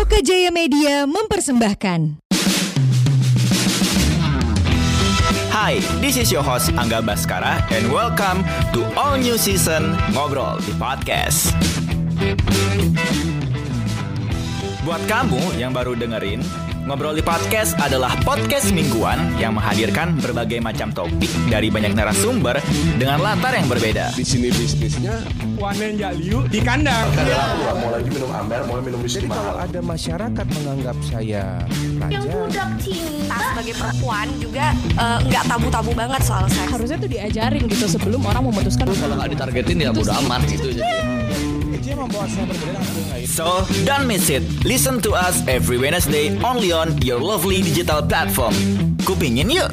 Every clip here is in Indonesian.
Loka Jaya Media mempersembahkan. Hi, this is your host Angga Baskara and welcome to all new season Ngobrol di Podcast. Buat kamu yang baru dengerin, Ngobrol di Podcast adalah podcast mingguan yang menghadirkan berbagai macam topik dari banyak narasumber dengan latar yang berbeda. di sini bisnisnya. Wanen Jaliu di kandang. nggak mau lagi minum amber mau minum whisky Kalau mahal. ada masyarakat menganggap saya yang raja, budak cinta. Sebagai perempuan juga eh, nggak tabu-tabu banget soal seks. harusnya tuh diajarin gitu sebelum orang memutuskan kalau nggak ditargetin ya bodo amat gitu jadi So, don't miss it. Listen to us every Wednesday only on your lovely digital platform. Kupingin yuk!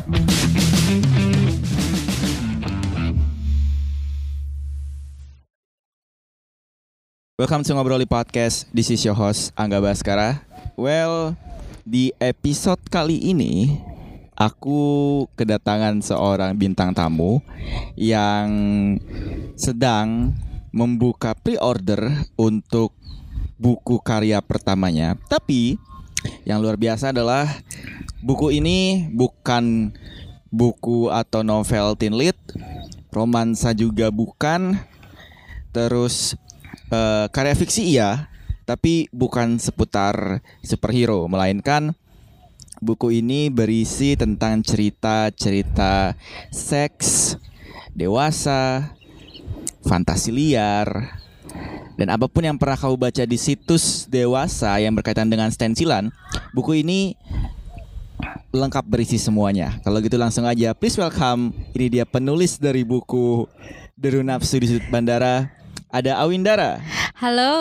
Welcome to Ngobroli Podcast. This is your host Angga Baskara. Well, di episode kali ini aku kedatangan seorang bintang tamu yang sedang membuka pre-order untuk buku karya pertamanya. Tapi yang luar biasa adalah buku ini bukan buku atau novel teen lit, romansa juga bukan, terus eh, karya fiksi iya, tapi bukan seputar superhero, melainkan buku ini berisi tentang cerita-cerita seks dewasa, fantasi liar, dan apa pun yang pernah kau baca di situs dewasa yang berkaitan dengan stensilan, buku ini lengkap berisi semuanya. Kalau gitu langsung aja, please welcome. Ini dia penulis dari buku Deru Nafsu di Sudut Bandara. Ada Awindara. halo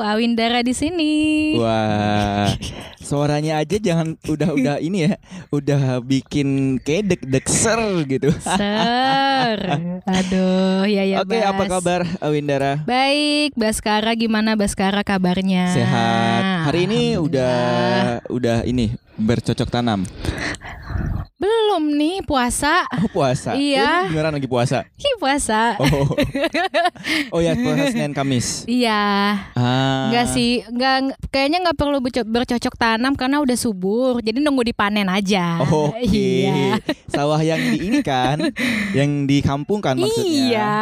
Awindara di sini Wah, suaranya aja jangan udah-udah ini ya, udah bikin kayak deg-deg ser gitu. ser aduh ya ya Oke, apa Bas. kabar Awindara? baik Baskara gimana Baskara kabarnya Sehat. Hari ini udah udah ini bercocok tanam. belum nih puasa Oh puasa. Iya. Beneran lagi puasa. Hi puasa Oh. oh ya puasa Senin Kamis. iya Ah. Enggak sih, enggak kayaknya nggak perlu berco- bercocok tanam karena udah subur. Jadi nunggu dipanen aja. Oke. Iya. Sawah yang di ini kan, yang di kampung kan maksudnya. Iya,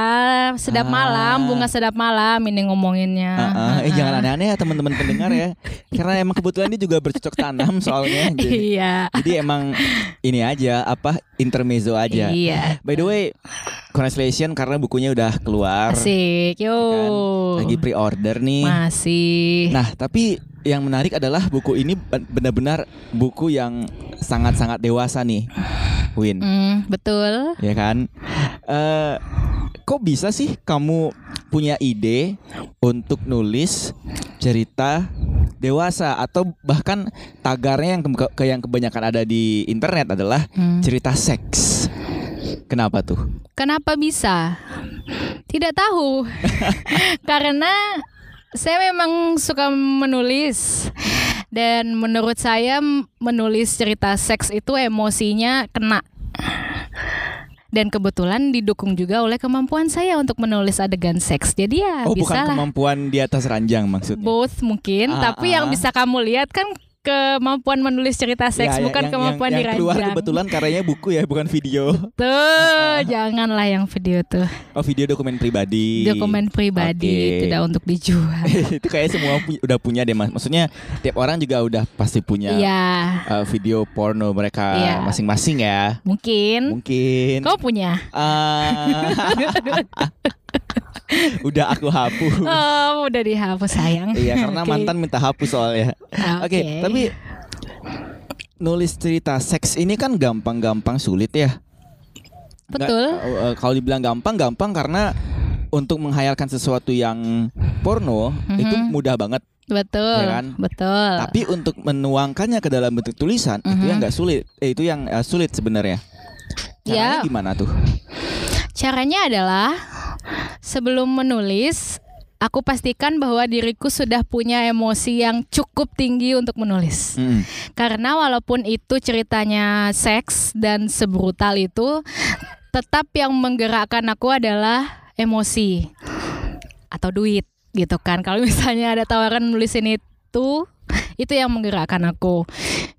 sedap Ah. malam, bunga sedap malam ini ngomonginnya. Ah, ah. Eh jangan aneh-aneh ya teman-teman pendengar ya. Karena emang kebetulan dia juga bercocok tanam soalnya. Jadi, Iya. jadi emang ini aja apa intermezzo aja. Iya. By the way, congratulations karena bukunya udah keluar. Asik, yo. Kan? Lagi pre-order nih. Masih. Nah, tapi yang menarik adalah buku ini ben- benar-benar buku yang sangat-sangat dewasa nih, Win. Hmm, betul. Ya kan? Eh, kok bisa sih kamu punya ide untuk nulis cerita dewasa atau bahkan tagarnya yang ke, ke- yang kebanyakan ada di internet adalah Hmm. cerita seks. Kenapa tuh? Kenapa bisa? Tidak tahu. Karena saya memang suka menulis dan menurut saya menulis cerita seks itu emosinya kena. Dan kebetulan didukung juga oleh kemampuan saya untuk menulis adegan seks. Jadi ya Oh, bisa bukan lah. kemampuan di atas ranjang maksudnya. Both mungkin, Ah, tapi yang ah. bisa kamu lihat kan kemampuan menulis cerita seks Ya, ya, bukan yang- kemampuan yang, yang keluar kebetulan karyanya buku ya, bukan video. Tuh, janganlah yang video tuh. Oh, video dokumen pribadi. Dokumen pribadi Oke. tidak untuk dijual. itu kayak semua pu- udah punya deh mas. Maksudnya tiap orang juga udah pasti punya Iya, uh, video porno mereka Iya. masing-masing ya. mungkin. Mungkin. Kau punya? Ah. udah aku hapus. Oh, udah dihapus sayang. Iya karena Oke. mantan minta hapus soalnya. Oke, tapi nulis cerita seks ini kan gampang-gampang sulit ya. Betul. uh, kalau dibilang gampang, gampang karena untuk menghayalkan sesuatu yang porno itu Mhm. mudah banget. betul, ya kan? betul. Tapi untuk menuangkannya ke dalam bentuk tulisan itu Mhm. yang nggak sulit. Eh, itu yang uh, sulit sebenarnya. Caranya Ya. gimana tuh? Caranya adalah sebelum menulis, aku pastikan bahwa diriku sudah punya emosi yang cukup tinggi untuk menulis. Mm. Karena walaupun itu ceritanya seks dan sebrutal itu, tetap yang menggerakkan aku adalah emosi atau duit gitu kan. Kalau misalnya ada tawaran nulisin itu Itu yang menggerakkan aku.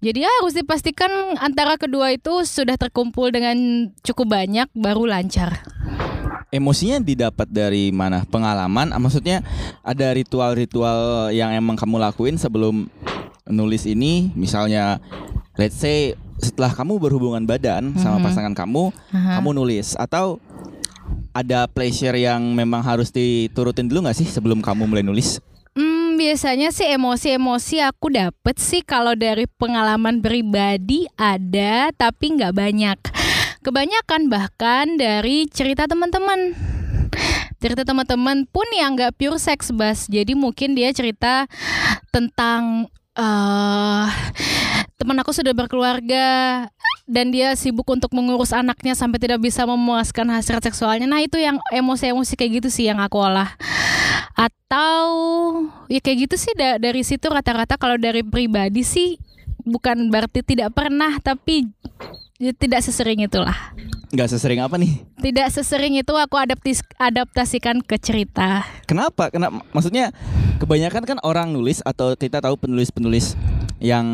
Jadi ya harus dipastikan antara kedua itu sudah terkumpul dengan cukup banyak baru lancar. Emosinya didapat dari mana? Pengalaman? Ah, Maksudnya ada ritual-ritual yang emang kamu lakuin sebelum nulis ini? Misalnya, let's say setelah kamu berhubungan badan sama Mhm. pasangan kamu, Aha. kamu nulis atau ada pleasure yang memang harus diturutin dulu nggak sih sebelum kamu mulai nulis? Hmm, biasanya sih emosi-emosi aku dapet sih kalau dari pengalaman pribadi ada tapi nggak banyak. Kebanyakan bahkan dari cerita teman-teman. Cerita teman-teman pun yang nggak pure sex bas. Jadi mungkin dia cerita tentang eh teman aku sudah berkeluarga dan dia sibuk untuk mengurus anaknya sampai tidak bisa memuaskan hasrat seksualnya. Nah, itu yang emosi-emosi kayak gitu sih yang aku olah. Atau ya kayak gitu sih da- dari situ rata-rata kalau dari pribadi sih bukan berarti tidak pernah tapi ya tidak sesering itulah. Nggak sesering apa nih? Tidak sesering itu aku adaptis adaptasikan ke cerita. Kenapa? Kenapa? Maksudnya kebanyakan kan orang nulis atau kita tahu penulis-penulis yang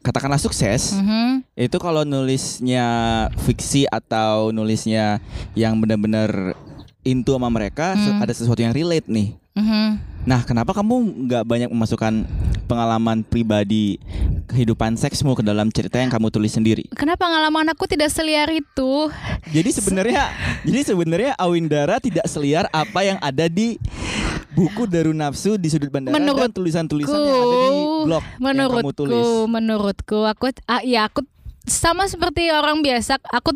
katakanlah sukses Mhm, itu kalau nulisnya fiksi atau nulisnya yang benar-benar into sama mereka Hmm. ada sesuatu yang relate nih. Mhm. Nah, kenapa kamu nggak banyak memasukkan pengalaman pribadi kehidupan seksmu ke dalam cerita yang kamu tulis sendiri? Kenapa pengalaman aku tidak seliar itu? Jadi sebenarnya jadi sebenarnya Awindara tidak seliar apa yang ada di buku Daru Nafsu di sudut bandara dan Menurutku, tulisan-tulisan yang ada di blog yang kamu menurutku, tulis. menurutku aku ah, ya aku sama seperti orang biasa, aku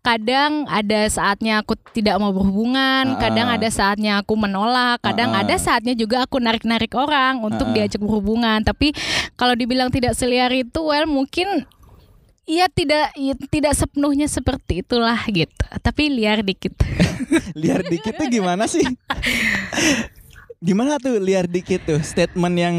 kadang ada saatnya aku tidak mau berhubungan, Ah, kadang ah. ada saatnya aku menolak, kadang ah. ada saatnya juga aku narik-narik orang untuk ah. diajak berhubungan. Tapi kalau dibilang tidak seliar itu, well mungkin Iya tidak ya, tidak sepenuhnya seperti itulah gitu. Tapi liar dikit. liar dikit tuh gimana sih? Gimana tuh liar dikit tuh statement yang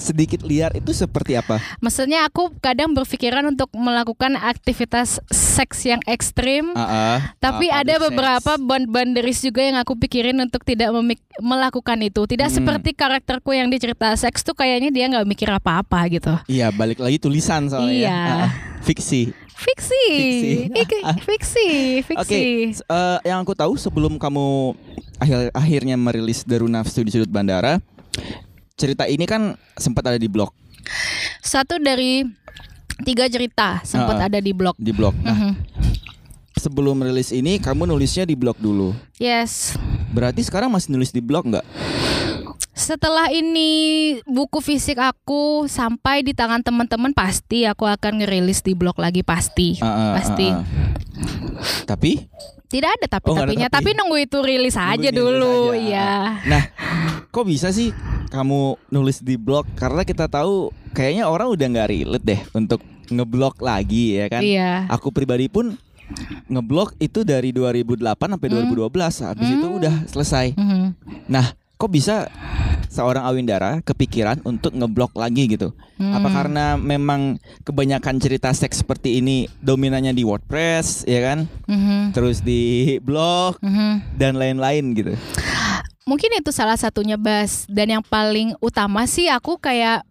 sedikit liar itu seperti apa? Maksudnya aku kadang berpikiran untuk melakukan aktivitas seks yang ekstrim. Ah, ah. Tapi Ah, ada beberapa boundaries juga yang aku pikirin untuk tidak memik- melakukan itu. Tidak Hmm. seperti karakterku yang di cerita seks tuh kayaknya dia nggak mikir apa-apa gitu. Iya, balik lagi tulisan soalnya. Iya. Ah, ah. Fiksi. Fiksi, Fiksi. Ik- fiksi, Oke, fiksi. s- eh, yang aku tahu sebelum kamu akhir akhirnya merilis Daru Nafsu di sudut bandara, cerita ini kan sempat ada di blog, Satu dari tiga cerita sempat ah. ada di blog. di blog. Nah, Mhm. Sebelum rilis ini kamu nulisnya di blog dulu. Yes. Berarti sekarang masih nulis di blog nggak? Setelah ini buku fisik aku sampai di tangan teman-teman pasti aku akan ngerilis di blog lagi pasti. Ah, ah, pasti. ah, ah. Tapi Tidak ada tapi Oh, nggak ada tapinya, tapi. tapi nunggu itu rilis Nunggu aja dulu, rilis aja. iya. Nah, kok bisa sih kamu nulis di blog? Karena kita tahu kayaknya orang udah nggak relate deh untuk ngeblok lagi ya kan. Iya. Aku pribadi pun ngeblok itu dari 2008 sampai 2012. Habis itu Hmm. udah selesai. Mhm. Nah, kok bisa seorang Awindara kepikiran untuk ngeblok lagi gitu? Apa Hmm. karena memang kebanyakan cerita seks seperti ini dominannya di WordPress ya kan? Mhm. Terus di blog Mhm. dan lain-lain gitu. Mungkin itu salah satunya Bas dan yang paling utama sih aku kayak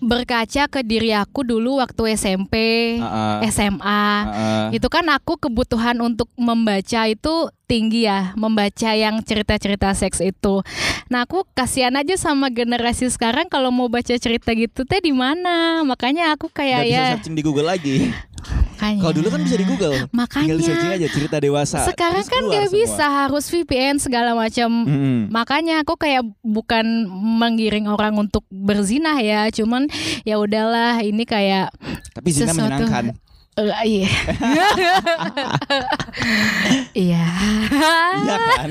berkaca ke diri aku dulu waktu SMP, ah. SMA. Ah. Itu kan aku kebutuhan untuk membaca itu tinggi ya, membaca yang cerita-cerita seks itu. Nah, aku kasihan aja sama generasi sekarang kalau mau baca cerita gitu teh di mana. Makanya aku kayak bisa ya searching di Google lagi. Makanya. Kalau dulu kan bisa di Google. Makanya. Tinggal searching aja cerita dewasa. Sekarang kan gak semua. bisa harus VPN segala macam. Mm-mm. Makanya aku kayak bukan menggiring orang untuk berzinah ya, cuman ya udahlah ini kayak Tapi zina sesuatu- menyenangkan. Eh, iya. Iya. Iya kan?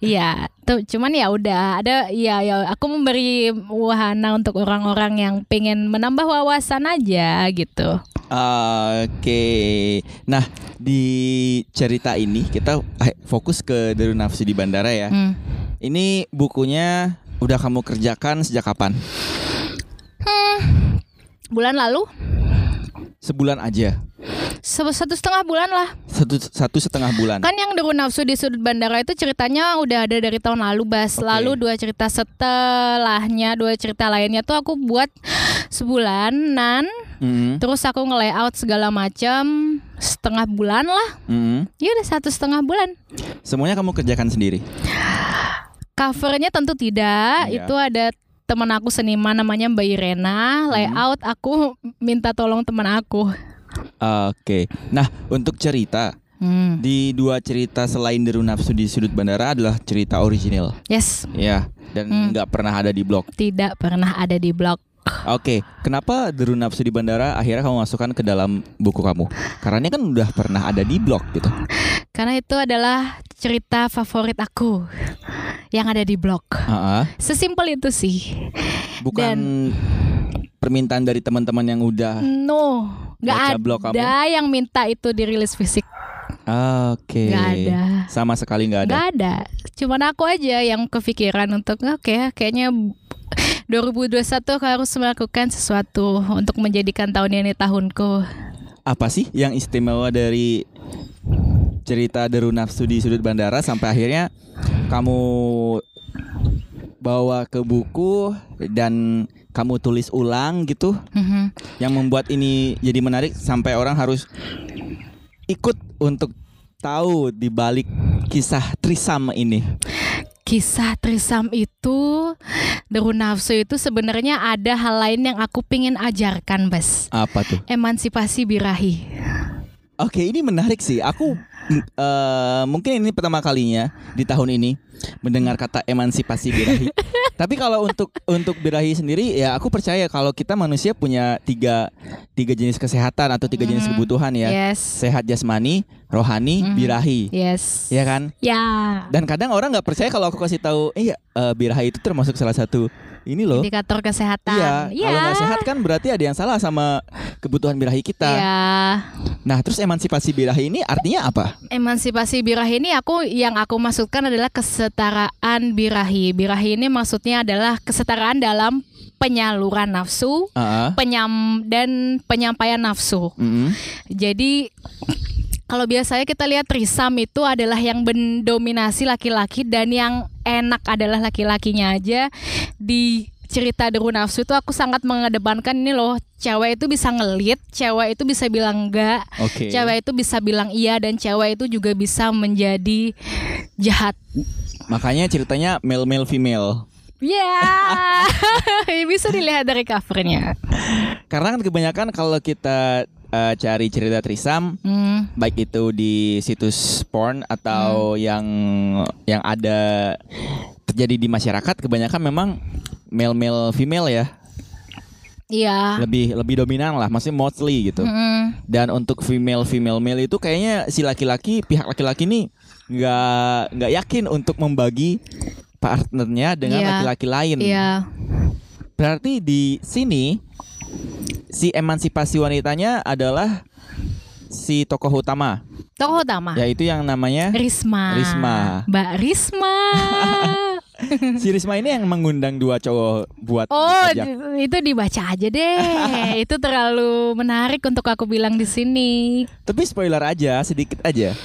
Iya, tuh cuman ya udah ada ya ya aku memberi wahana untuk orang-orang yang pengen menambah wawasan aja gitu. Oke. Nah, di cerita ini kita eh, fokus ke Daru Nafsu di bandara ya. Hmm. Ini bukunya udah kamu kerjakan sejak kapan? Bulan lalu Sebulan aja. Satu setengah bulan lah. Satu satu setengah bulan. Kan yang Deru Nafsu di sudut bandara itu ceritanya udah ada dari tahun lalu, Bas. Oke. Lalu dua cerita setelahnya, dua cerita lainnya tuh aku buat sebulanan. Mm-mm. Terus aku nge-layout segala macam setengah bulan lah. Mm-mm. Ya udah satu setengah bulan. Semuanya kamu kerjakan sendiri. Covernya tentu tidak. Iya. Itu ada teman aku seniman namanya Mbak Irena. Hmm. Layout aku minta tolong teman aku. Oke. Nah, untuk cerita Hmm. di dua cerita selain Deru Nafsu di Sudut Bandara adalah cerita original. Yes, Ya, dan Hmm. nggak pernah ada di blog. tidak pernah ada di blog. Oke, kenapa Deru Nafsu di Bandara akhirnya kamu masukkan ke dalam buku kamu? Karena ini kan udah pernah ada di blog gitu. Karena itu adalah cerita favorit aku yang ada di blog. Ah, ah. Sesimpel itu sih. bukan permintaan dari teman-teman yang udah. No, nggak blog ada yang minta itu dirilis fisik. Oke. Nggak ada. Sama sekali nggak ada. Nggak ada. Cuman aku aja yang kepikiran untuk oke, kayaknya 2021 aku harus melakukan sesuatu untuk menjadikan tahun ini tahunku. Apa sih yang istimewa dari cerita Deru Nafsu di Sudut Bandara sampai akhirnya kamu bawa ke buku dan kamu tulis ulang gitu Mhm. yang membuat ini jadi menarik sampai orang harus ikut untuk tahu di balik kisah Trisam ini. Kisah Trisam itu, Deru Nafsu itu sebenarnya ada hal lain yang aku pingin ajarkan, Bas. Apa tuh? Emansipasi birahi. Oke, ini menarik sih. Aku eh, mungkin ini pertama kalinya di tahun ini mendengar kata emansipasi birahi. Tapi kalau untuk untuk birahi sendiri ya aku percaya kalau kita manusia punya tiga tiga jenis kesehatan atau tiga jenis Mhm. kebutuhan ya. Yes. Sehat jasmani, rohani, Mhm. birahi. Yes. Ya kan? Ya. Dan kadang orang nggak percaya kalau aku kasih tahu, iya eh, birahi itu termasuk salah satu ini loh. Indikator kesehatan. Iya, kalau nggak sehat kan berarti ada yang salah sama kebutuhan birahi kita. Iya. Nah, terus emansipasi birahi ini artinya apa? Emansipasi birahi ini aku yang aku maksudkan adalah kesetaraan birahi. Birahi ini maksudnya adalah kesetaraan dalam penyaluran nafsu, Ah, penyam dan penyampaian nafsu. mm-mm. Jadi kalau biasanya kita lihat trisam itu adalah yang mendominasi laki-laki dan yang enak adalah laki-lakinya aja. Di cerita Deru Nafsu itu aku sangat mengedepankan ini loh. Cewek itu bisa ngelit cewek itu bisa bilang enggak Oke. cewek itu bisa bilang iya dan cewek itu juga bisa menjadi jahat. Makanya ceritanya male male female. ya bisa dilihat dari covernya. Karena kan kebanyakan kalau kita eh, cari cerita trisam Hmm, baik itu di situs porn atau yang yang ada terjadi di masyarakat kebanyakan memang male male female ya. Iya. Lebih lebih dominan lah maksudnya mostly gitu. Mm-mm. dan untuk female female male itu kayaknya si laki-laki pihak laki-laki nih nggak nggak yakin untuk membagi partnernya dengan Iya. laki-laki lain. Iya. Berarti di sini si emansipasi wanitanya adalah si tokoh utama tokoh utama yaitu yang namanya Risma. Risma. Mbak Risma. si Risma ini yang mengundang dua cowok buat oh, ajak. di- itu dibaca aja deh. itu terlalu menarik untuk aku bilang di sini. Tapi spoiler aja, sedikit aja.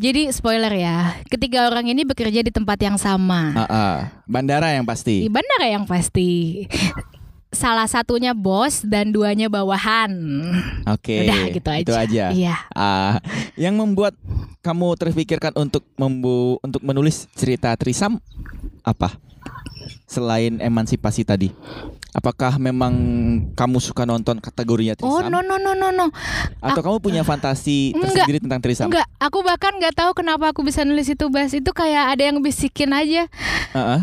Jadi spoiler ya, ketiga orang ini bekerja di tempat yang sama. Ah, ah. Bandara yang Di pasti. bandara yang pasti. Salah satunya bos dan duanya bawahan. Oke. Udah gitu aja. Itu aja. Iya. Ah, yang membuat kamu terpikirkan untuk membu untuk menulis cerita Trisam apa? Selain emansipasi tadi. Apakah memang kamu suka nonton kategorinya Trisam? Oh no no no no no. Atau kamu punya fantasi Enggak. tersendiri tentang Trisam? Enggak, aku bahkan nggak tahu kenapa aku bisa nulis itu Bas. Itu kayak ada yang bisikin aja. Ah, ah.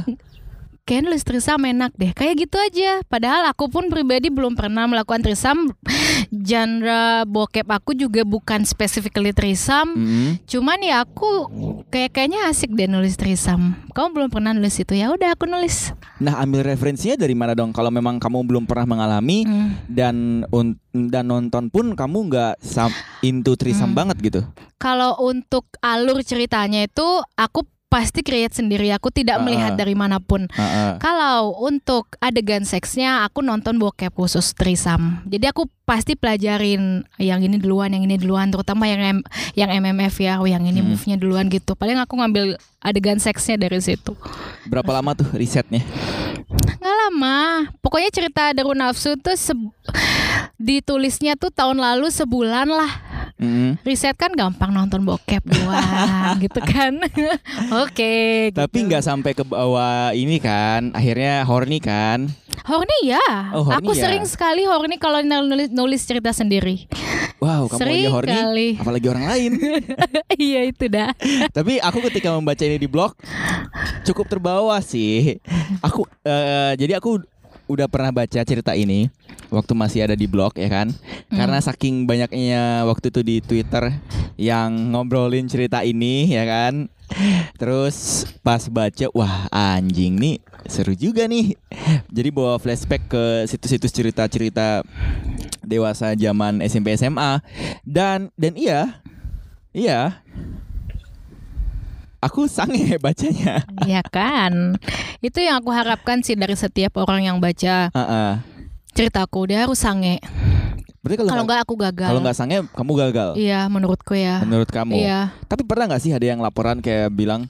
Kayaknya nulis trisam enak deh Kayak gitu aja Padahal aku pun pribadi belum pernah melakukan trisam Genre bokep aku juga bukan specifically trisam Mm-mm. Cuman ya aku kayak kayaknya asik deh nulis trisam Kamu belum pernah nulis itu ya udah aku nulis Nah, ambil referensinya dari mana dong? Kalau memang kamu belum pernah mengalami Hmm. dan un- dan nonton pun kamu nggak into trisam Hmm. banget gitu. Kalau untuk alur ceritanya itu Aku pasti create sendiri. Aku tidak Ah, melihat ah. dari mana pun. Heeh. Kalau untuk adegan seksnya aku nonton bokep khusus trisam. Jadi aku pasti pelajarin yang ini duluan, yang ini duluan, terutama yang M- yang MMF ya, oh, yang ini Hmm. move-nya duluan gitu. Paling aku ngambil adegan seksnya dari situ. Berapa lama tuh risetnya? Nggak lama. Pokoknya cerita Daru Nafsu tuh ditulisnya tuh tahun lalu sebulan lah. Mm-mm. Riset kan gampang nonton bokep doang gitu kan. Oke. Tapi gitu. nggak sampai ke bawah ini kan, akhirnya horny kan? Horny ya. Oh, horny aku ya. sering sekali horny kalau nulis, nulis cerita sendiri. Wow, kamu Sering aja horny, kali. apalagi orang lain. iya itu dah. Tapi aku ketika membaca ini di blog cukup terbawa sih. Aku eh, jadi aku udah pernah baca cerita ini waktu masih ada di blog ya kan. Karena saking banyaknya waktu itu di Twitter yang ngobrolin cerita ini ya kan. Terus pas baca wah anjing nih seru juga nih. Jadi bawa flashback ke situs-situs cerita-cerita dewasa zaman SMP SMA dan dan iya iya aku sange bacanya. Iya kan. Itu yang aku harapkan sih dari setiap orang yang baca Heeh. ceritaku. Dia harus sange. Berarti kalau nggak aku gagal. kalau nggak sange kamu gagal. Iya menurutku ya. Menurut kamu. Iya. Tapi pernah nggak sih ada yang laporan kayak bilang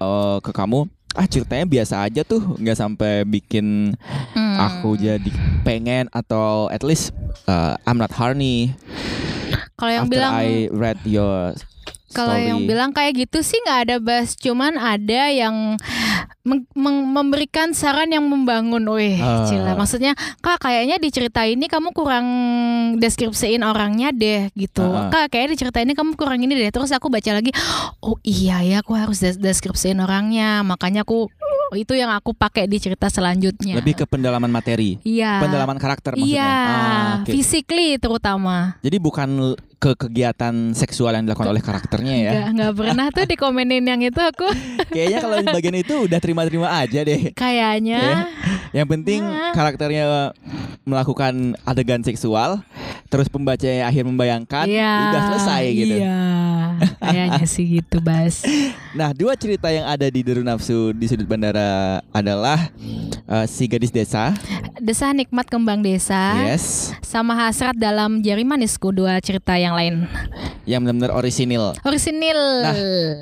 eh, ke kamu, ah ceritanya biasa aja tuh, nggak sampai bikin Hmm. aku jadi pengen atau at least uh, I'm not horny Kalau yang after bilang I read your Kalau yang bilang kayak gitu sih nggak ada bas, cuman ada yang memberikan saran yang membangun, weh, Ah. cila. Maksudnya, kak kayaknya di cerita ini kamu kurang deskripsiin orangnya deh, gitu. Ah. Kak kayaknya di cerita ini kamu kurang ini deh. Terus aku baca lagi, oh iya ya, aku harus des- deskripsiin orangnya. Makanya aku itu yang aku pakai di cerita selanjutnya. lebih ke pendalaman materi, Iya. pendalaman karakter maksudnya. Iya, Ah, oke. physically terutama. Jadi bukan ke kegiatan seksual yang dilakukan oleh karakternya ya. Nggak, nggak pernah tuh dikomenin yang itu aku. Kayaknya kalau di bagian itu udah terima-terima aja deh. Kayaknya. Yang penting Ah. karakternya melakukan adegan seksual, terus pembacanya akhir membayangkan, Iya, udah selesai gitu. Iya, kayaknya sih gitu, Bas. Nah, dua cerita yang ada di Deru Nafsu di sudut bandara adalah eh, si gadis desa, Desah nikmat kembang desa yes, sama hasrat dalam jari manisku dua cerita yang lain. Yang benar-benar orisinil. Orisinil. Nah,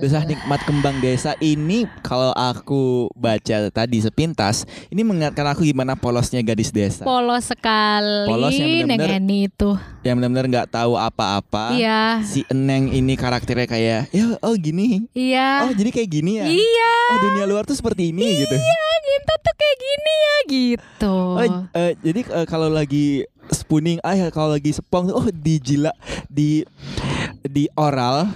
Desah nikmat kembang desa ini kalau aku baca tadi sepintas, ini mengingatkan aku gimana polosnya gadis desa. Polos sekali Polos yang Eni itu. yang benar-benar nggak tahu apa-apa. Iya. Si Eneng ini karakternya kayak, ya oh gini. Iya. Oh jadi kayak gini ya. Iya. Oh dunia luar tuh seperti ini gitu. Iya, gitu tuh kayak gini ya gitu. Oh, eh, jadi eh, kalau lagi spooning, ah ya, kalau lagi sepong oh dijila di di oral,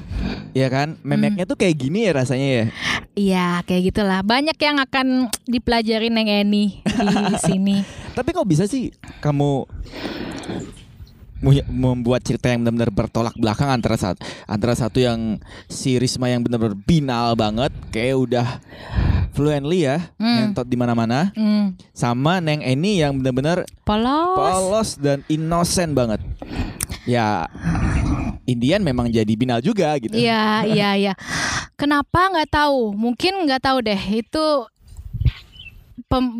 ya kan? Memeknya tuh kayak gini ya rasanya ya. Iya, kayak gitulah. Banyak yang akan dipelajari Neng Eni di sini. Tapi kok bisa sih kamu membuat cerita yang benar-benar bertolak belakang antara satu antara satu yang si Risma yang benar-benar binal banget, kayak udah fluently ya, Hmm. ngentot di mana-mana, Hmm, sama Neng Eni yang benar-benar polos. polos dan innocent banget. Ya, Indian memang jadi binal juga gitu. Iya, iya, iya. Kenapa nggak tahu? Mungkin nggak tahu deh. Itu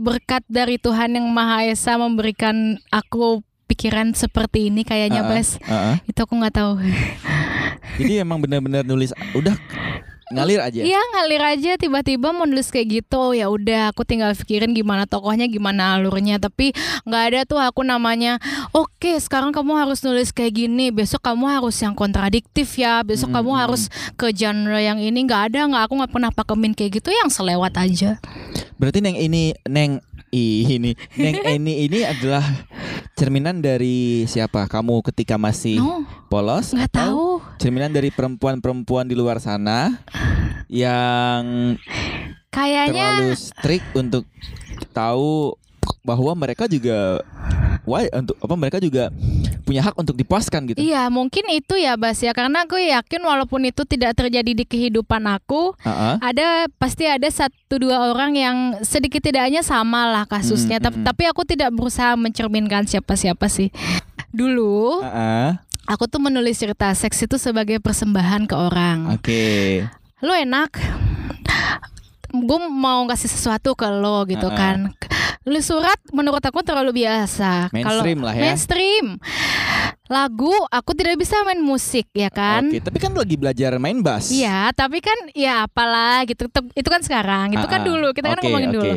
berkat dari Tuhan yang Maha Esa memberikan aku pikiran seperti ini kayaknya, Uh-uh, Bas. uh-uh. Itu aku nggak tahu. Jadi emang benar-benar nulis udah ngalir aja. Iya ngalir aja. Tiba-tiba mau nulis kayak gitu. Ya udah aku tinggal pikirin gimana tokohnya gimana alurnya. Tapi nggak ada tuh aku namanya oke sekarang kamu harus nulis kayak gini. Besok kamu harus yang kontradiktif ya. Besok Hmm, kamu hmm. harus ke genre yang ini. Nggak ada nggak. Aku nggak pernah pakemin kayak gitu yang selewat aja. Berarti Neng ini Neng ini Neng Eni ini adalah cerminan dari siapa? Kamu ketika masih no polos? nggak tahu Cerminan dari perempuan-perempuan di luar sana yang kayaknya terlalu strict untuk tahu bahwa mereka juga why untuk apa mereka juga punya hak untuk dipuaskan gitu. Iya mungkin itu ya Bas ya karena aku yakin walaupun itu tidak terjadi di kehidupan aku Heeh. ada pasti ada satu dua orang yang sedikit tidaknya sama lah kasusnya Mm, tapi tapi aku tidak berusaha mencerminkan siapa-siapa sih dulu Heeh. aku tuh menulis cerita seks itu sebagai persembahan ke orang Oke. lu enak gue mau kasih sesuatu ke lo gitu Uh-uh. kan. Nulis surat menurut aku terlalu biasa. Mainstream lah ya. Mainstream. Lagu aku tidak bisa main musik ya kan. Oke, tapi kan lagi belajar main bass. Iya, tapi kan ya apalah gitu. Itu kan sekarang, itu kan Ah, ah. dulu. Kita kan Oke, ngomongin oke. dulu.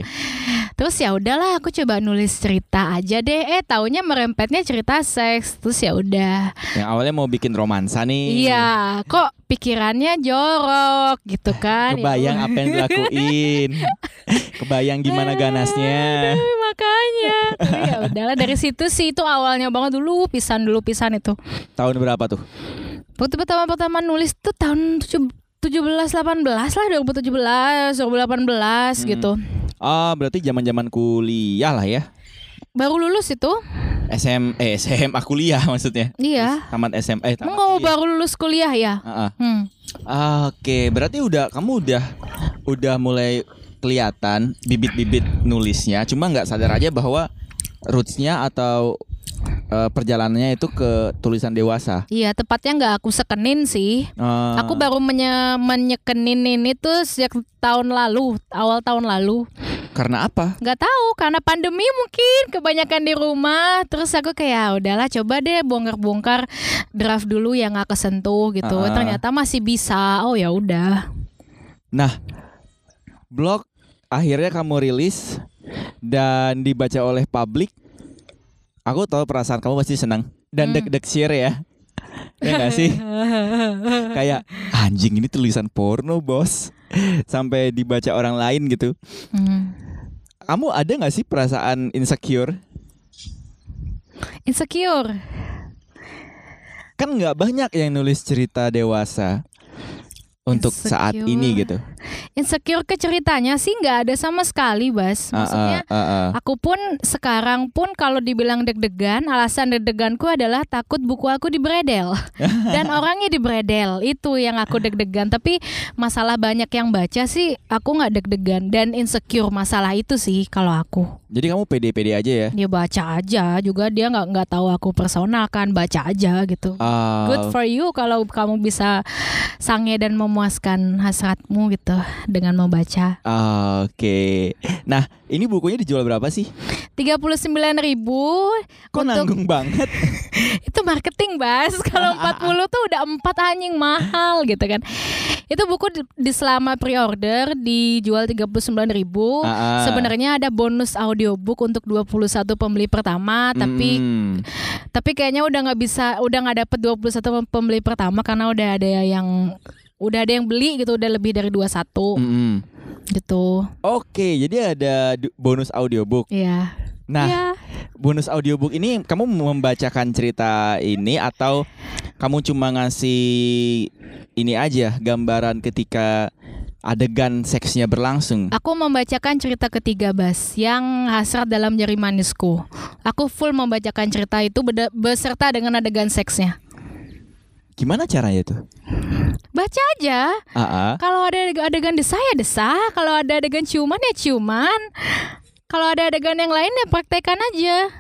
Terus ya udahlah, aku coba nulis cerita aja deh. Eh, taunya merempetnya cerita seks. Terus ya udah. Yang awalnya mau bikin romansa nih. Iya, kok pikirannya jorok gitu kan. Ya Kebayang udah. apa yang dilakuin. Kebayang gimana ganasnya. Aduh, makanya. Tapi ya udahlah dari situ sih itu awalnya banget dulu pisan dulu pisan itu. Tahun berapa tuh? Waktu pertama-pertama nulis tuh tahun 7 17 18 lah 2017 2018 gitu. Oh, berarti zaman-zaman kuliah lah ya. Baru lulus itu. SM eh SMA kuliah maksudnya. Iya. Tamat SM eh tamat Mau kuliah. baru lulus kuliah ya? Ah, ah. Hmm. Oke, berarti udah kamu udah udah mulai kelihatan bibit-bibit nulisnya, cuma nggak sadar aja bahwa rootsnya atau eh, perjalanannya itu ke tulisan dewasa. Iya, tepatnya nggak aku sekenin sih. Eh, Aku baru menye menyekenin ini tuh sejak tahun lalu, awal tahun lalu. karena apa? Nggak tahu, karena pandemi mungkin kebanyakan di rumah. Terus aku kayak "Ah, udahlah coba deh bongkar-bongkar draft dulu yang nggak kesentuh gitu. Ah. Ternyata masih bisa. Oh ya udah. Nah, blog akhirnya kamu rilis dan dibaca oleh publik. Aku tahu perasaan kamu pasti senang dan Hmm. deg-deg share ya. Ya nggak sih? Kayak anjing ini tulisan porno bos Sampai dibaca orang lain gitu Hmm. Kamu ada nggak sih perasaan insecure? Insecure. Kan nggak banyak yang nulis cerita dewasa Untuk saat Insecure. ini gitu Insecure ke ceritanya sih nggak ada sama sekali, Bas. Ah, Maksudnya ah, ah, ah. Aku pun sekarang pun kalau dibilang deg-degan, alasan deg-deganku adalah takut buku aku dibredel dan orangnya dibredel. Itu yang aku deg-degan. Tapi masalah banyak yang baca sih, aku nggak deg-degan dan insecure masalah itu sih kalau aku. Jadi kamu pede-pede aja ya Dia baca aja juga dia nggak nggak tahu aku personal kan baca aja gitu. Ah, Good for you kalau kamu bisa sange dan memuaskan hasratmu gitu dengan membaca. ah, Oke Nah ini bukunya dijual berapa sih? 39.000 ribu Kok nanggung banget itu marketing bas kalau 40 tuh udah empat anjing mahal gitu kan itu buku di, di selama pre-order dijual 39.000 ribu Ah, ah. sebenarnya ada bonus audiobook untuk 21 pembeli pertama tapi Hmm. tapi kayaknya udah nggak bisa udah nggak dapet 21 pem- pembeli pertama karena udah ada yang udah ada yang beli gitu udah lebih dari 21 Mm-mm. gitu Oke, jadi ada bonus audiobook. ya Nah, ya bonus audiobook ini kamu membacakan cerita ini atau kamu cuma ngasih ini aja gambaran ketika adegan seksnya berlangsung? Aku membacakan cerita ketiga Bas yang hasrat dalam jari manisku. Aku full membacakan cerita itu beserta dengan adegan seksnya. Gimana caranya tuh? Baca aja. Kalau ada adeg- adegan desah ya desah, kalau ada adegan ciuman ya ciuman. Kalau ada adegan yang lain ya praktekan aja.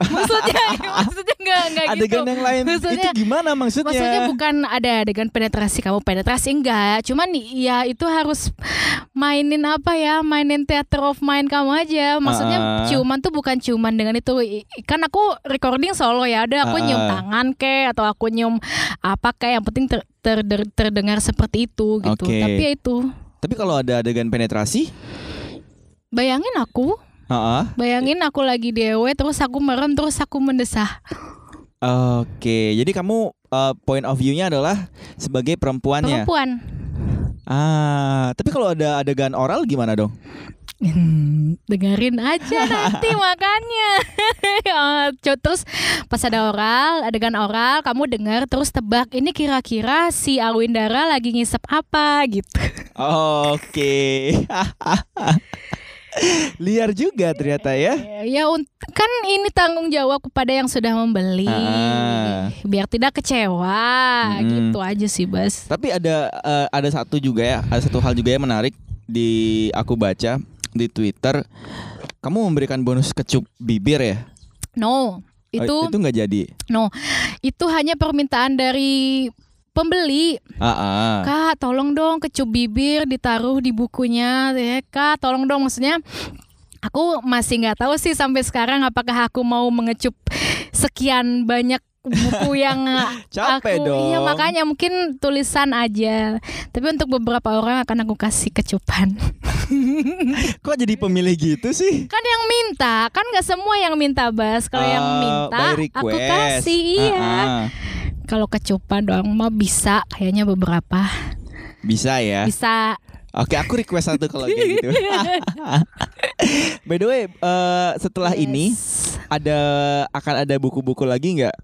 Maksudnya maksudnya enggak enggak gitu. Adegan yang lain Maksudnya- itu gimana maksudnya? Maksudnya bukan ada adegan penetrasi kamu penetrasi enggak, cuman ya itu harus mainin apa ya, mainin theater of mind kamu aja. Maksudnya Ah. ciuman tuh bukan ciuman dengan itu. Kan aku recording solo ya, ada aku Ah. nyium tangan ke atau aku nyium apa kayak yang penting ter- ter- terdengar seperti itu gitu. Oke. Tapi ya itu Tapi kalau ada adegan penetrasi, bayangin aku, ah. bayangin aku lagi dewe terus aku merem terus aku mendesah. Oke, jadi kamu uh, point of view-nya adalah sebagai perempuannya. Perempuan. Ah, tapi kalau ada adegan oral gimana dong? Hmm, dengerin aja nanti makanya Ya, terus pas ada oral adegan oral kamu dengar terus tebak ini kira-kira si Awindara lagi ngisep apa gitu Oke. Liar juga ternyata ya. ya kan ini tanggung jawab kepada yang sudah membeli Ah. biar tidak kecewa Mm-mm. gitu aja sih Bas Tapi ada eh, ada satu juga ya, ada satu hal juga yang menarik di aku baca di Twitter. Kamu memberikan bonus kecup bibir ya? no Oh, itu itu nggak jadi. no itu hanya permintaan dari pembeli. Ah, ah. Kak, tolong dong kecup bibir ditaruh di bukunya. Ya, Kak, tolong dong maksudnya aku masih nggak tahu sih sampai sekarang apakah aku mau mengecup sekian banyak buku yang Capek aku dong. iya makanya mungkin tulisan aja tapi untuk beberapa orang akan aku kasih kecupan Kok jadi pemilih gitu sih? kan yang minta kan nggak semua yang minta bas kalau yang Ah, minta aku kasih iya Ah, ah. Kalau kecupan doang mah bisa kayaknya beberapa Bisa ya. bisa Oke, aku request satu kalau kayak gitu. By the way, eh, setelah ini Yes. ada akan ada buku-buku lagi nggak?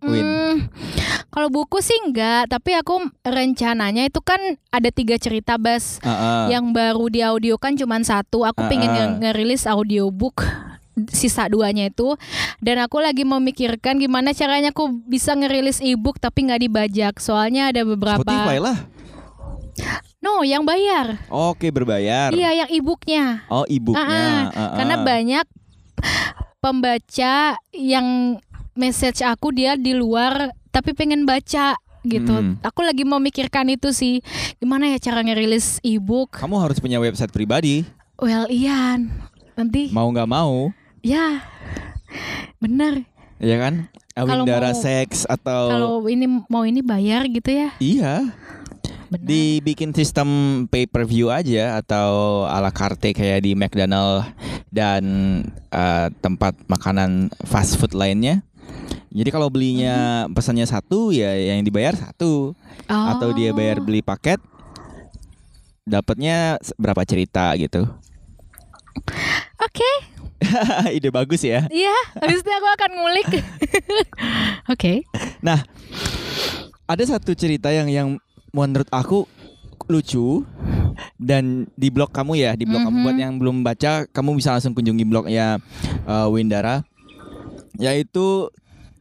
Win. Hmm, kalau buku sih enggak, tapi aku rencananya itu kan ada tiga cerita bas Ah, ah. yang baru di audio kan cuma satu. Aku Ah, pengen ah. nge- ngerilis audiobook sisa duanya itu dan aku lagi memikirkan gimana caranya aku bisa ngerilis ebook tapi nggak dibajak soalnya ada beberapa Spotify lah. no yang bayar Oke, berbayar. iya yang ebooknya Oh, e-booknya. Ah, ah. Ah, ah. karena banyak pembaca yang message aku dia di luar tapi pengen baca gitu. Hmm. Aku lagi memikirkan itu sih. Gimana ya cara ngerilis ebook? Kamu harus punya website pribadi. Well, Ian. Nanti Mau nggak mau, ya. Bener. ya kan? Kalau Awindara mau- Sex atau Kalau ini mau ini bayar gitu ya. iya, Benar. dibikin sistem pay per view aja atau ala carte kayak di McDonald dan eh, tempat makanan fast food lainnya. Jadi kalau belinya pesannya satu ya yang dibayar satu atau dia bayar Oh. beli paket dapatnya berapa cerita gitu. Oke. Ide bagus ya. Iya, habis itu aku akan ngulik. Oke. Nah, ada satu cerita yang yang menurut aku lucu dan di blog kamu ya, di blog kamu Mhm. buat yang belum baca, kamu bisa langsung kunjungi blognya eh, Windara, yaitu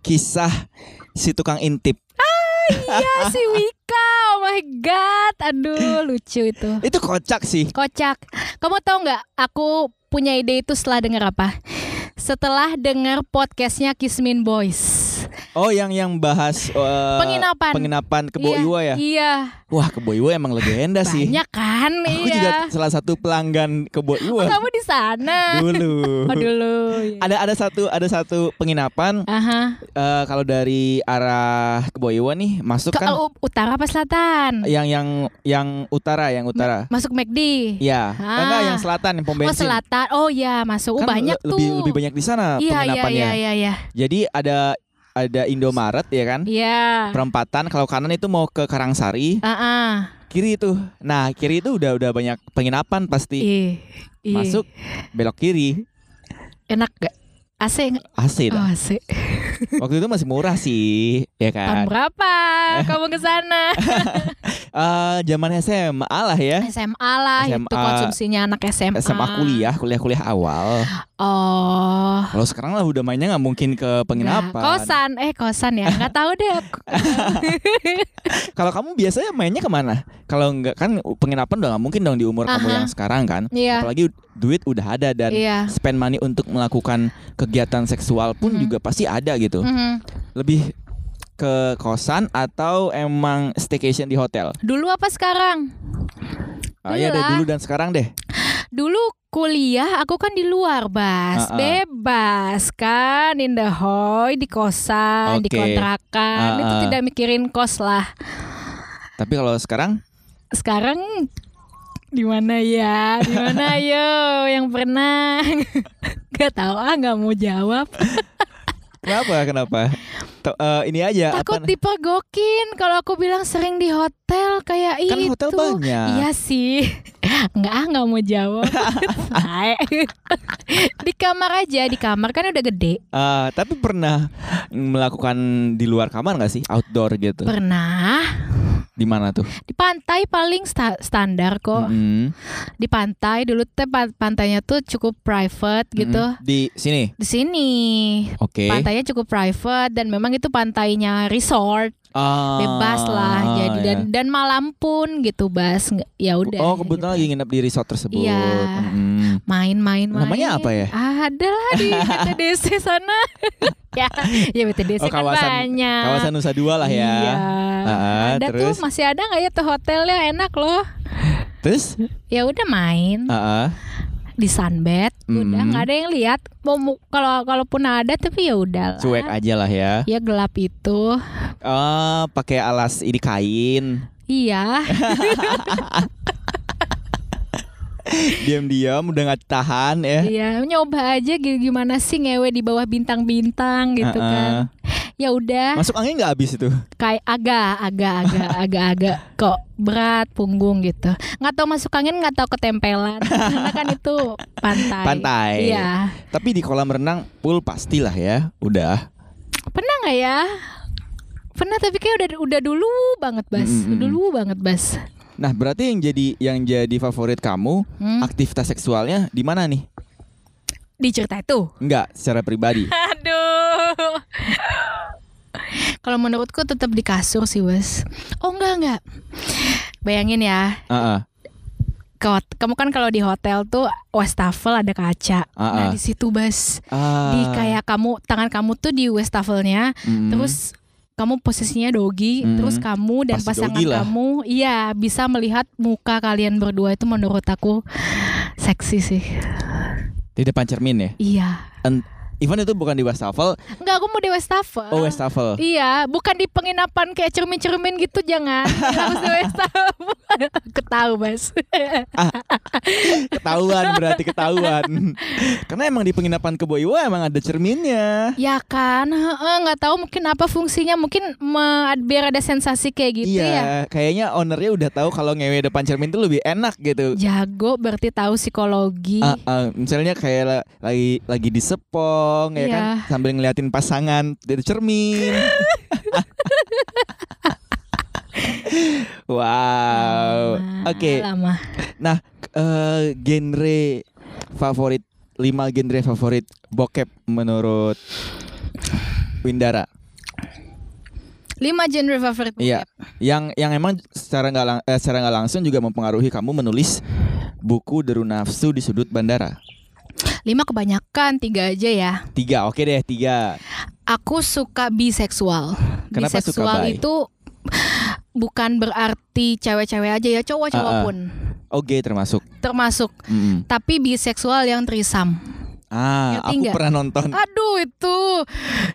kisah si tukang intip. Iya si Wika. My god. Aduh, lucu itu. Itu kocak sih. Kocak. Kamu tahu nggak? Aku punya ide itu setelah dengar apa? Setelah dengar podcastnya Kismin Boys. Oh, yang yang bahas eh, Penginapan. penginapan Kebo Iya, ya. Iya. Wah, Kebo Iwa emang legenda sih. Banyak kan? Aku iya. juga salah satu pelanggan Kebo Oh, kamu di sana. dulu. Oh, dulu. iya. Ada ada satu ada satu penginapan Aha. Eh, kalau dari arah Keboiwa nih masuk Ke kan u- utara apa selatan? yang yang yang utara yang utara. Masuk McD. Ya, Ah. enggak yang selatan yang pom Oh selatan. Oh ya masuk. Oh Kan banyak le- tuh. lebih lebih banyak di sana Iya iya penginapannya. iya iya iya. Jadi ada ada Indomaret ya kan? Iya. Perempatan kalau kanan itu mau ke Karangsari, Ah ah. kiri itu. Nah, kiri itu udah udah banyak penginapan pasti. Ih. Masuk belok kiri. Enak gak? AC? AC Oh. AC. Waktu itu masih murah sih, ya Tahun kan? berapa kamu ke sana? Eh, zaman SMA lah ya. SMA lah itu SMA. konsumsinya anak SMA. SMA kuliah, kuliah-kuliah awal. Oh. Kalau sekarang lah udah mainnya nggak mungkin ke penginapan. Nggak, kosan, eh kosan ya, nggak tahu deh. Kalau kamu biasanya mainnya ke mana? Kalau nggak kan penginapan udah nggak mungkin dong di umur kamu Aha. yang sekarang kan. Iya. Apalagi duit udah ada dan Iya. spend money untuk melakukan kegiatan seksual pun Mhm. juga pasti ada gitu. Mhm. Lebih ke kosan atau emang staycation di hotel? Dulu apa sekarang? Ah, iya deh dulu dan sekarang deh. Dulu kuliah aku kan di luar, Bas. Ah, ah. Bebas kan in the hoy di kosan, di Oke. kontrakan. Ah, Itu ah. tidak mikirin kos lah. Tapi kalau sekarang Sekarang di mana ya? Di mana yo yang pernah? Gak tahu ah, nggak mau jawab. kenapa kenapa? To- eh, ini aja Takut apa? dipergokin kalau aku bilang sering di hotel kayak Kan itu. hotel banyak. Iya sih. Enggak ah nggak mau jawab. Di kamar aja, di kamar kan udah gede. Ah, tapi pernah melakukan di luar kamar nggak sih? Outdoor gitu. Pernah Di mana tuh? di pantai paling sta- standar kok. Mm-mm. Di pantai dulu teh pa- pantainya tuh cukup private gitu. Mm-mm. Di sini. Di sini Oke. pantainya cukup private dan memang itu pantainya resort Ah, bebas lah jadi ya. dan dan malam pun gitu bas ya udah Oh kebetulan gitu. lagi nginep di resort tersebut. Iya. Mm. main-main main. Namanya apa ya? Ada lah di TDC sana. ya, ya BTDC Oh, kan kawasan banyak. kawasan Nusa Dua lah ya. Iya. Ah, ada terus? tuh masih ada nggak ya tuh hotelnya enak loh. Terus? Ya udah main Ah, ah. Di sunbed, udah Mm. nggak ada yang lihat. Mau kalau kalaupun ada tapi ya udah. cuek aja lah ya. Ya gelap itu. Oh, pakai alas ini kain. Iya. Diam-diam udah nggak tahan ya. Iya, nyoba aja gi- gimana sih ngewe di bawah bintang-bintang gitu Ah, ah. kan. Ya udah, Masuk angin nggak habis itu? kayak agak agak agak agak agak kok berat punggung gitu. Nggak tahu masuk angin, nggak tahu ketempelan. Karena kan itu pantai. Pantai. Iya. Tapi di kolam renang full pastilah ya. Udah. Pernah nggak ya? Pernah tapi kayak udah udah dulu banget, Bas. Mm, mm, mm. Dulu banget, Bas. Nah, berarti yang jadi yang jadi favorit kamu Hmm. aktivitas seksualnya di mana nih? Dicerita itu. Enggak, secara pribadi. Aduh. Kalau menurutku tetap di kasur sih, Bas. Oh, enggak, enggak. Bayangin ya, ke hot- kamu kan kalau di hotel tuh wastafel ada kaca. Ah, Nah, ah. di situ, Bas. Ah. Di kayak kamu tangan kamu tuh di wastafelnya, Mm. terus kamu posisinya dogi, Mm. terus kamu dan Pasti pasangan kamu iya bisa melihat muka kalian berdua itu menurut aku seksi sih. Di depan cermin ya. Iya. En- Even itu bukan di wastafel, Enggak, aku mau di wastafel. oh wastafel. Iya, bukan di penginapan kayak cermin-cermin gitu jangan. Harus di wastafel. Ketahu, Mas. Ketahuan berarti ketahuan. Karena emang di penginapan Keboiwa emang ada cerminnya. ya kan, Heeh, nggak tahu mungkin apa fungsinya, mungkin biar ada sensasi kayak gitu iya, ya. kayaknya ownernya udah tahu kalau ngewe depan cermin itu lebih enak gitu. Jago berarti tahu psikologi. Ah, ah, misalnya kayak la- lagi lagi di sepong ya Iya. kan sambil ngeliatin pasangan dari cermin. wow. Oke. Lama. Nah, eh, genre favorit lima genre favorit bokep menurut Windara. Lima genre favorit bokep. Iya, yang yang emang secara nggak lang- eh, secara nggak langsung juga mempengaruhi kamu menulis buku Deru Nafsu di Sudut Bandara. Lima kebanyakan, tiga aja ya. Tiga, oke deh tiga. Aku suka biseksual. Kenapa suka biseksual bi? itu bukan berarti cewek-cewek aja ya, cowok-cowok Ah, ah. pun Oke termasuk. termasuk. Mm-mm. Tapi biseksual yang trisam. Ah, Ngerti aku nggak? pernah nonton. Aduh itu,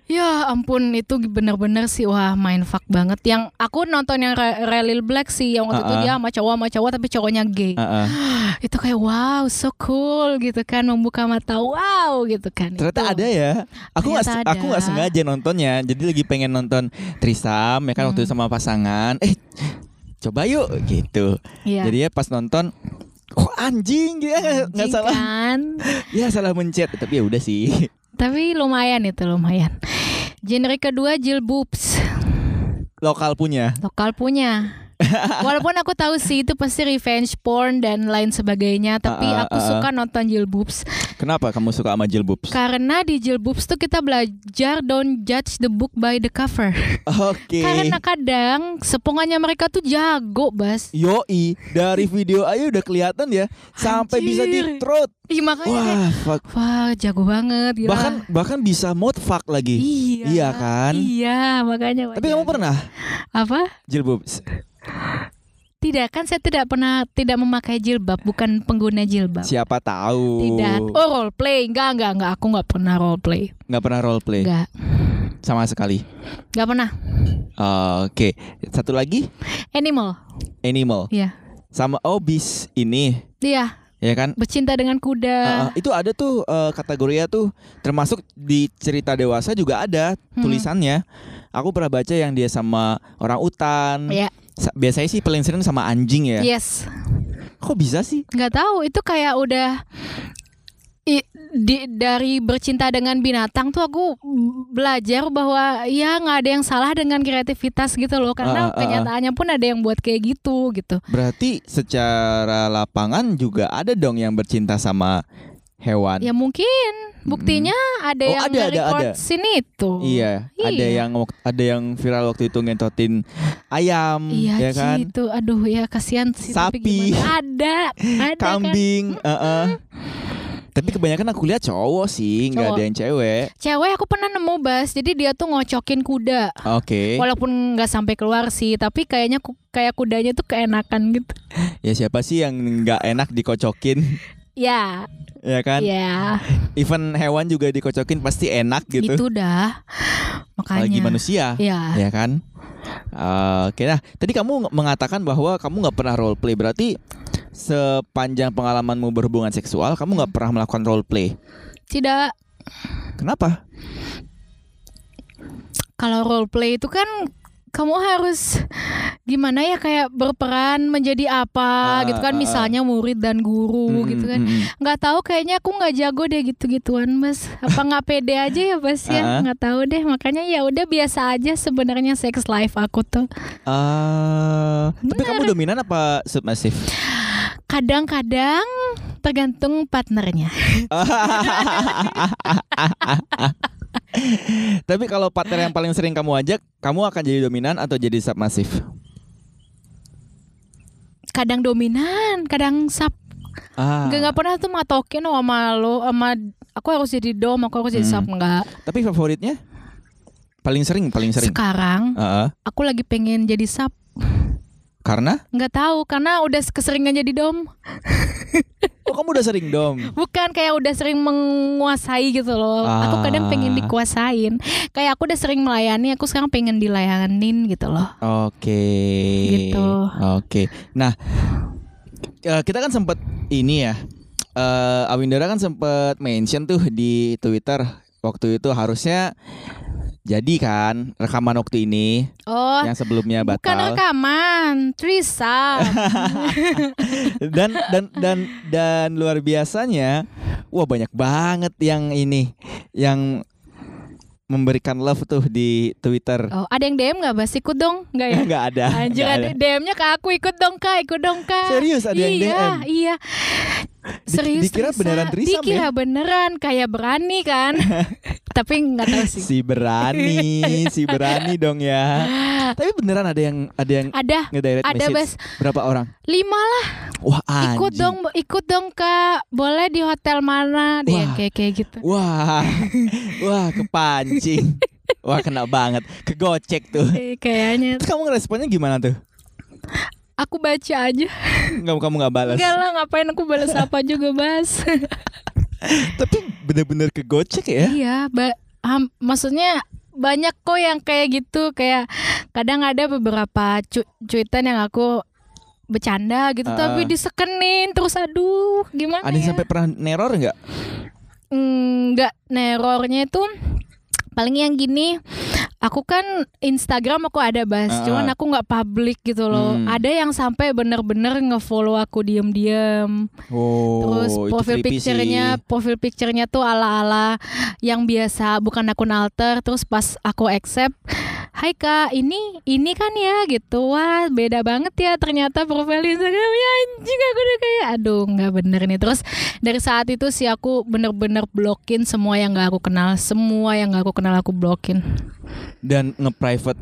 ya ampun itu bener-bener sih wah main fuck banget. Yang aku nonton yang Re- Relil Black sih, yang waktu itu Ah, ah. dia sama cowok sama cowok tapi cowoknya gay. Ah, ah. Itu kayak wow so cool gitu kan, membuka mata wow gitu kan. Ternyata Itu. ada ya. Aku nggak aku nggak sengaja nontonnya. Jadi lagi pengen nonton Trisam ya kan waktu Hmm. itu sama pasangan. Eh coba yuk gitu. Iya. Jadi ya pas nonton kok anjing gitu ya nggak salah. kan. Ya salah mencet tapi ya udah sih. Tapi lumayan itu lumayan. Genre kedua Jill Boobs Lokal punya. lokal punya. Walaupun aku tahu sih itu pasti revenge porn dan lain sebagainya, tapi Ah, ah, aku ah, suka nonton Jill Boobs Kenapa kamu suka sama Jill Boobs? karena di Jill Boobs tuh kita belajar don't judge the book by the cover. Oke. Karena kadang sepongannya mereka tuh jago, Bas. Yoi, dari video aja udah kelihatan ya sampai bisa di Anjir. throat. Ih, makanya kayak, Wah, fuck. wah jago banget gila. Bahkan bahkan bisa mode fuck lagi. iya. Iya kan? Iya, makanya. Tapi kamu wajar. pernah apa? Jill Boobs? Tidak kan saya tidak pernah tidak memakai jilbab, bukan pengguna jilbab. Siapa tahu. Tidak. Oh role play, enggak enggak enggak. Aku enggak pernah role play. Nggak pernah role play Enggak, sama sekali. enggak pernah. Oke, satu lagi Animal, animal iya, sama obis ini iya. ya kan? Bercinta dengan kuda. Uh, uh, itu ada tuh uh, kategorinya tuh termasuk di cerita dewasa juga ada Hmm. tulisannya. Aku pernah baca yang dia sama orang utan. Iya. Sa- Biasanya sih paling sering sama anjing ya. Yes. Kok bisa sih? Nggak tahu. Itu kayak udah i- di, dari bercinta dengan binatang tuh aku belajar bahwa ya nggak ada yang salah dengan kreativitas gitu loh. Karena ah, ah. kenyataannya pun ada yang buat kayak gitu gitu. Berarti secara lapangan juga ada dong yang bercinta sama hewan. Ya mungkin buktinya ada Oh, yang ada, ada, ada. sini tuh. Iya, ada Iya. yang ada yang viral waktu itu ngentotin ayam, Iya ya kan? gitu. Aduh ya kasihan sih. tapi Sapi. gimana? Ada. Ada kan. Kambing, uh-uh. Tapi kebanyakan aku lihat cowok sih, nggak ada yang cewek. Cewek aku pernah nemu Bas, jadi dia tuh ngocokin kuda. Oke. Walaupun nggak sampai keluar sih, tapi kayaknya kayak kudanya tuh keenakan gitu. Ya siapa sih yang nggak enak dikocokin? Ya, ya kan? ya, Even hewan juga dikocokin pasti enak gitu. itu dah. Makanya. Apalagi manusia. Ya. Ya kan? Eh, Oke, nah tadi kamu mengatakan bahwa kamu nggak pernah role play, berarti sepanjang pengalamanmu berhubungan seksual, kamu nggak pernah melakukan role play. Tidak. Kenapa? Kalau role play itu kan kamu harus gimana ya kayak berperan menjadi Ah, apa gitu ah, kan ah. misalnya murid dan guru Mm, gitu kan mm, mm. nggak tahu kayaknya aku nggak jago deh gitu-gituan mas apa nggak pede aja ya mas Ah, ah. ya nggak tahu deh makanya ya udah biasa aja sebenarnya sex life aku tuh Ah, tapi kamu dominan apa submissive? kadang-kadang tergantung partnernya Tapi kalau partner yang paling sering kamu ajak, kamu akan jadi dominan atau jadi submissive? kadang dominan kadang sub Ah. nggak nggak pernah tuh matokin oh, sama lo sama aku harus jadi dom aku harus jadi Hmm. sub nggak Tapi favoritnya? Paling sering, paling sering. sekarang Ah, ah. aku lagi pengen jadi sub karena? nggak tahu karena udah keseringan jadi dom Oh kamu udah sering dom. bukan kayak udah sering menguasai gitu loh aku kadang pengen Ah. dikuasain kayak aku udah sering melayani aku sekarang pengen dilayanin gitu loh Oke. Gitu. Oke. Nah, eh, kita kan sempat ini ya. eh Awindara kan sempat mention tuh di Twitter waktu itu harusnya jadi kan rekaman waktu ini oh yang sebelumnya bukan batal rekaman trisam dan dan dan dan luar biasanya wah banyak banget yang ini yang memberikan love tuh di Twitter. oh ada yang dm nggak bas ikut dong nggak ya Nggak ada. Anjir ada. DM-nya ke aku ikut dong kak, ikut dong kak. Serius ada yang iya, DM? Iya, Serius. dikira Trisa. beneran threesome Dikira beneran kayak berani kan. Tapi nggak tahu sih. Si berani, si berani dong ya. Tapi beneran ada yang ada yang Ada ngedirect ada, message. Bas. Berapa orang? lima lah. Wah, anjing. Ikut dong, ikut dong kak. Boleh di hotel mana? Dia Wah. kayak kayak gitu. Wah. Wah, kepancing. Wah, kena banget. Kegocek tuh. Eh, kayaknya Terus kamu ngeresponnya gimana tuh? Aku baca aja. Kamu kamu nggak balas. Enggak lah, ngapain aku balas apa juga, Bas. Tapi bener-bener kegocek ya. Iya, ba- ham- maksudnya banyak kok yang kayak gitu, kayak kadang ada beberapa cu- cuitan yang aku bercanda gitu, Ah. tapi disekenin terus aduh gimana Ada ya? sampai pernah neror nggak? Enggak, nerornya itu paling yang gini. Aku kan Instagram aku ada bas, Ah. cuman aku nggak public gitu loh. Hmm. Ada yang sampai bener-bener ngefollow aku diem-diem. Oh, Terus profil picture-nya, profil picture-nya tuh ala-ala yang biasa, bukan akun alter. Terus pas aku accept, Hai kak, ini ini kan ya gitu. Wah beda banget ya ternyata profil Instagramnya anjing aku udah kayak aduh nggak bener nih. Terus dari saat itu sih aku bener-bener blokin semua yang nggak aku kenal, semua yang nggak aku kenal aku blokin. Dan nge-private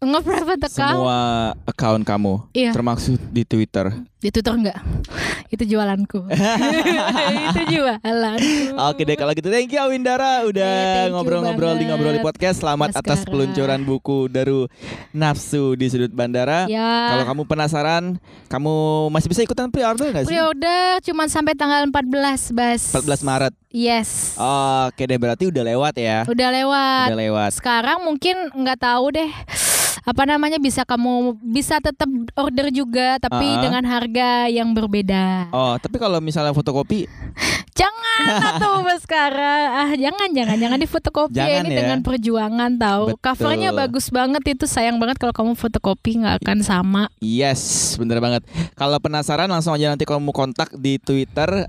Nge-private account semua account kamu, Iya. termasuk di Twitter. Di Twitter enggak? Itu jualanku. itu jualanku. Oke deh kalau gitu thank you Awindara Eh, udah you ngobrol-ngobrol di ngobrol di podcast. Selamat atas peluncuran buku Daru Nafsu di sudut bandara. Ya. Kalau kamu penasaran, kamu masih bisa ikutan pre-order nggak sih? Pre-order cuma sampai tanggal 14, Bas. 14 Maret. Yes. Oke deh berarti udah lewat ya. Udah lewat. Udah lewat. Sekarang mungkin nggak tahu deh apa namanya bisa kamu bisa tetap order juga tapi Ah. dengan harga yang berbeda. Oh, tapi kalau misalnya fotokopi, Jangan tuh sekarang. Ah, jangan jangan jangan di fotokopi Jangan ini ya. dengan perjuangan tahu. Betul. Covernya bagus banget itu sayang banget kalau kamu fotokopi nggak akan sama. yes, bener banget. Kalau penasaran langsung aja nanti kamu kontak di Twitter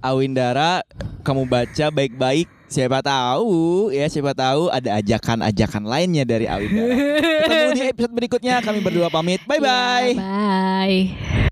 Awindara, kamu baca baik-baik. Siapa tahu ya, siapa tahu ada ajakan-ajakan lainnya dari Awindara. Ketemu di episode berikutnya. Kami berdua pamit. Bye bye. Ya, bye.